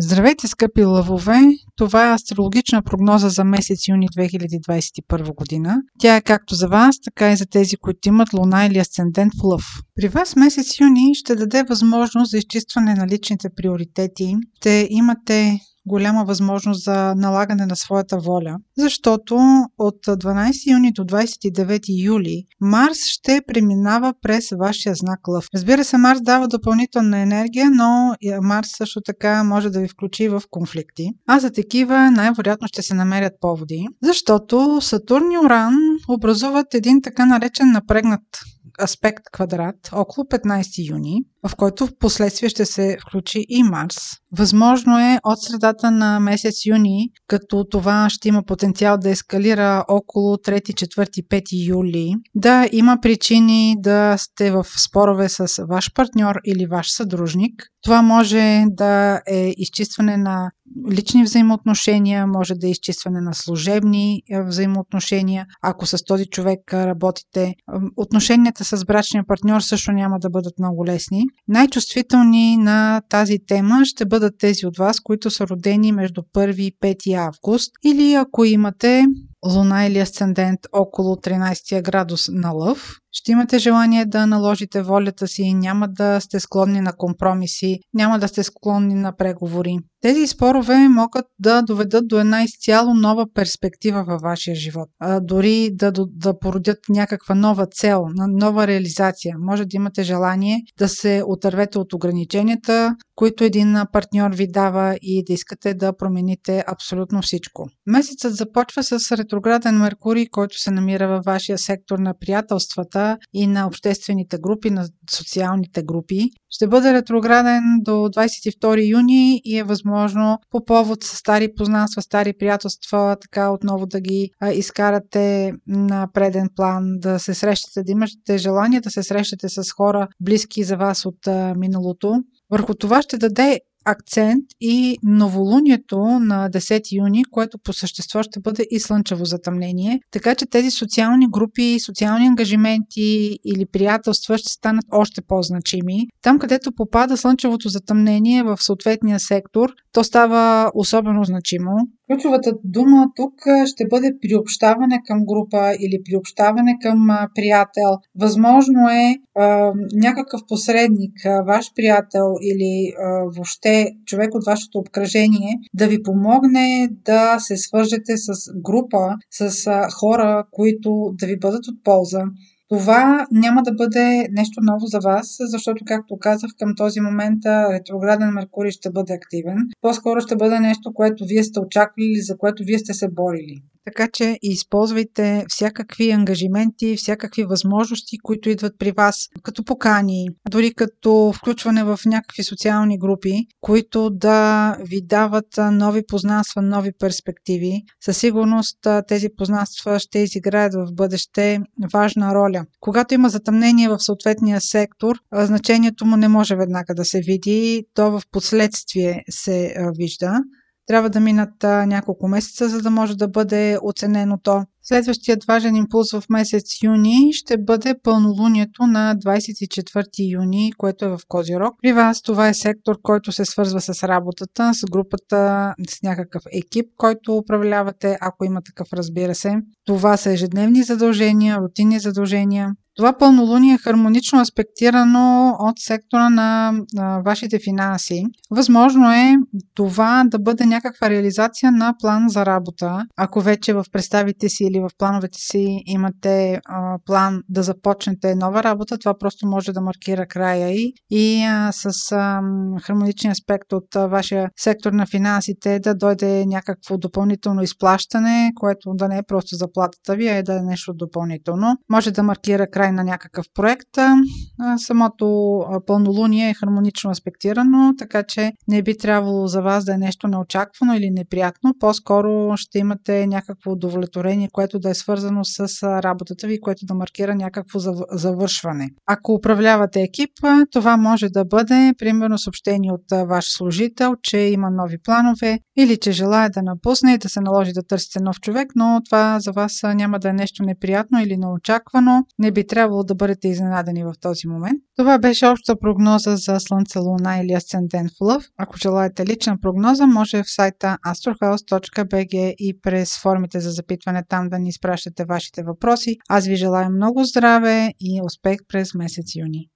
Здравейте, скъпи лъвове! Това е астрологична прогноза за месец юни 2021 година. Тя е както за вас, така и за тези, които имат луна или асцендент в лъв. При вас месец юни ще даде възможност за изчистване на личните приоритети. Ще имате голяма възможност за налагане на своята воля, защото от 12 юни до 29 юли Марс ще преминава през вашия знак Лъв. Разбира се, Марс дава допълнителна енергия, но Марс също така може да ви включи в конфликти. А за такива най-вероятно ще се намерят поводи, защото Сатурн и Оран образуват един така наречен напрегнат аспект квадрат около 15 юни, в който в последствие ще се включи и Марс. Възможно е от средата на месец юни, като това ще има потенциал да ескалира около 3, 4, 5 юли, да има причини да сте в спорове с ваш партньор или ваш съдружник. Това може да е изчистване на лични взаимоотношения, може да е изчистване на служебни е, взаимоотношения. Ако с този човек работите, отношенията с брачния партньор също няма да бъдат много лесни. Най-чувствителни на тази тема ще бъдат тези от вас, които са родени между 1 и 5 август или ако имате Луна или асцендент около 13 градус на лъв, ще имате желание да наложите волята си, няма да сте склонни на компромиси, няма да сте склонни на преговори. Тези спорове могат да доведат до една изцяло нова перспектива във вашия живот. А, дори да, да породят някаква нова цел, нова реализация. Може да имате желание да се отървете от ограниченията, които един партньор ви дава и да искате да промените абсолютно всичко. Месецът започва с ретрограден Меркурий, който се намира във вашия сектор на приятелствата и на обществените групи, на социалните групи. Ще бъде ретрограден до 22 юни и е възможно по повод с стари познанства, стари приятелства, така отново да ги а, изкарате на преден план, да се срещате, да имате желание да се срещате с хора близки за вас от а, миналото. Върху това ще даде акцент и новолунието на 10 юни, което по същество ще бъде и слънчево затъмнение. Така че тези социални групи, социални ангажименти или приятелства ще станат още по-значими. Там, където попада слънчевото затъмнение в съответния сектор, то става особено значимо. Ключовата дума тук ще бъде приобщаване към група или приобщаване към приятел. Възможно е а, някакъв посредник, ваш приятел или а, въобще човек от вашето обкръжение да ви помогне да се свържете с група, с хора, които да ви бъдат от полза. Това няма да бъде нещо ново за вас, защото, както казах, към този момент ретрограден Меркурий ще бъде активен. По-скоро ще бъде нещо, което вие сте очаквали или за което вие сте се борили. Така че използвайте всякакви ангажименти, всякакви възможности, които идват при вас, като покани, дори като включване в някакви социални групи, които да ви дават нови познанства, нови перспективи. Със сигурност тези познанства ще изиграят в бъдеще важна роля. Когато има затъмнение в съответния сектор, значението му не може веднага да се види, то в последствие се вижда. Трябва да минат а, няколко месеца, за да може да бъде оценено то. Следващият важен импулс в месец юни ще бъде пълнолунието на 24 юни, което е в Козирог. При вас това е сектор, който се свързва с работата, с групата, с някакъв екип, който управлявате, ако има такъв, разбира се. Това са ежедневни задължения, рутинни задължения. Това пълнолуние е хармонично аспектирано от сектора на, на вашите финанси. Възможно е това да бъде някаква реализация на план за работа. Ако вече в представите си или в плановете си имате а, план да започнете нова работа, това просто може да маркира края и, и а, с а, хармоничен аспект от а, вашия сектор на финансите да дойде някакво допълнително изплащане, което да не е просто заплатата ви, а е да е нещо допълнително. Може да маркира край край на някакъв проект. Самото пълнолуние е хармонично аспектирано, така че не би трябвало за вас да е нещо неочаквано или неприятно. По-скоро ще имате някакво удовлетворение, което да е свързано с работата ви, което да маркира някакво завършване. Ако управлявате екип, това може да бъде примерно съобщение от ваш служител, че има нови планове или че желая да напусне и да се наложи да търсите нов човек, но това за вас няма да е нещо неприятно или неочаквано. Не би трябвало трябвало да бъдете изненадани в този момент. Това беше обща прогноза за Слънце, Луна или Асцендент в Лъв. Ако желаете лична прогноза, може в сайта astrohouse.bg и през формите за запитване там да ни изпращате вашите въпроси. Аз ви желая много здраве и успех през месец юни.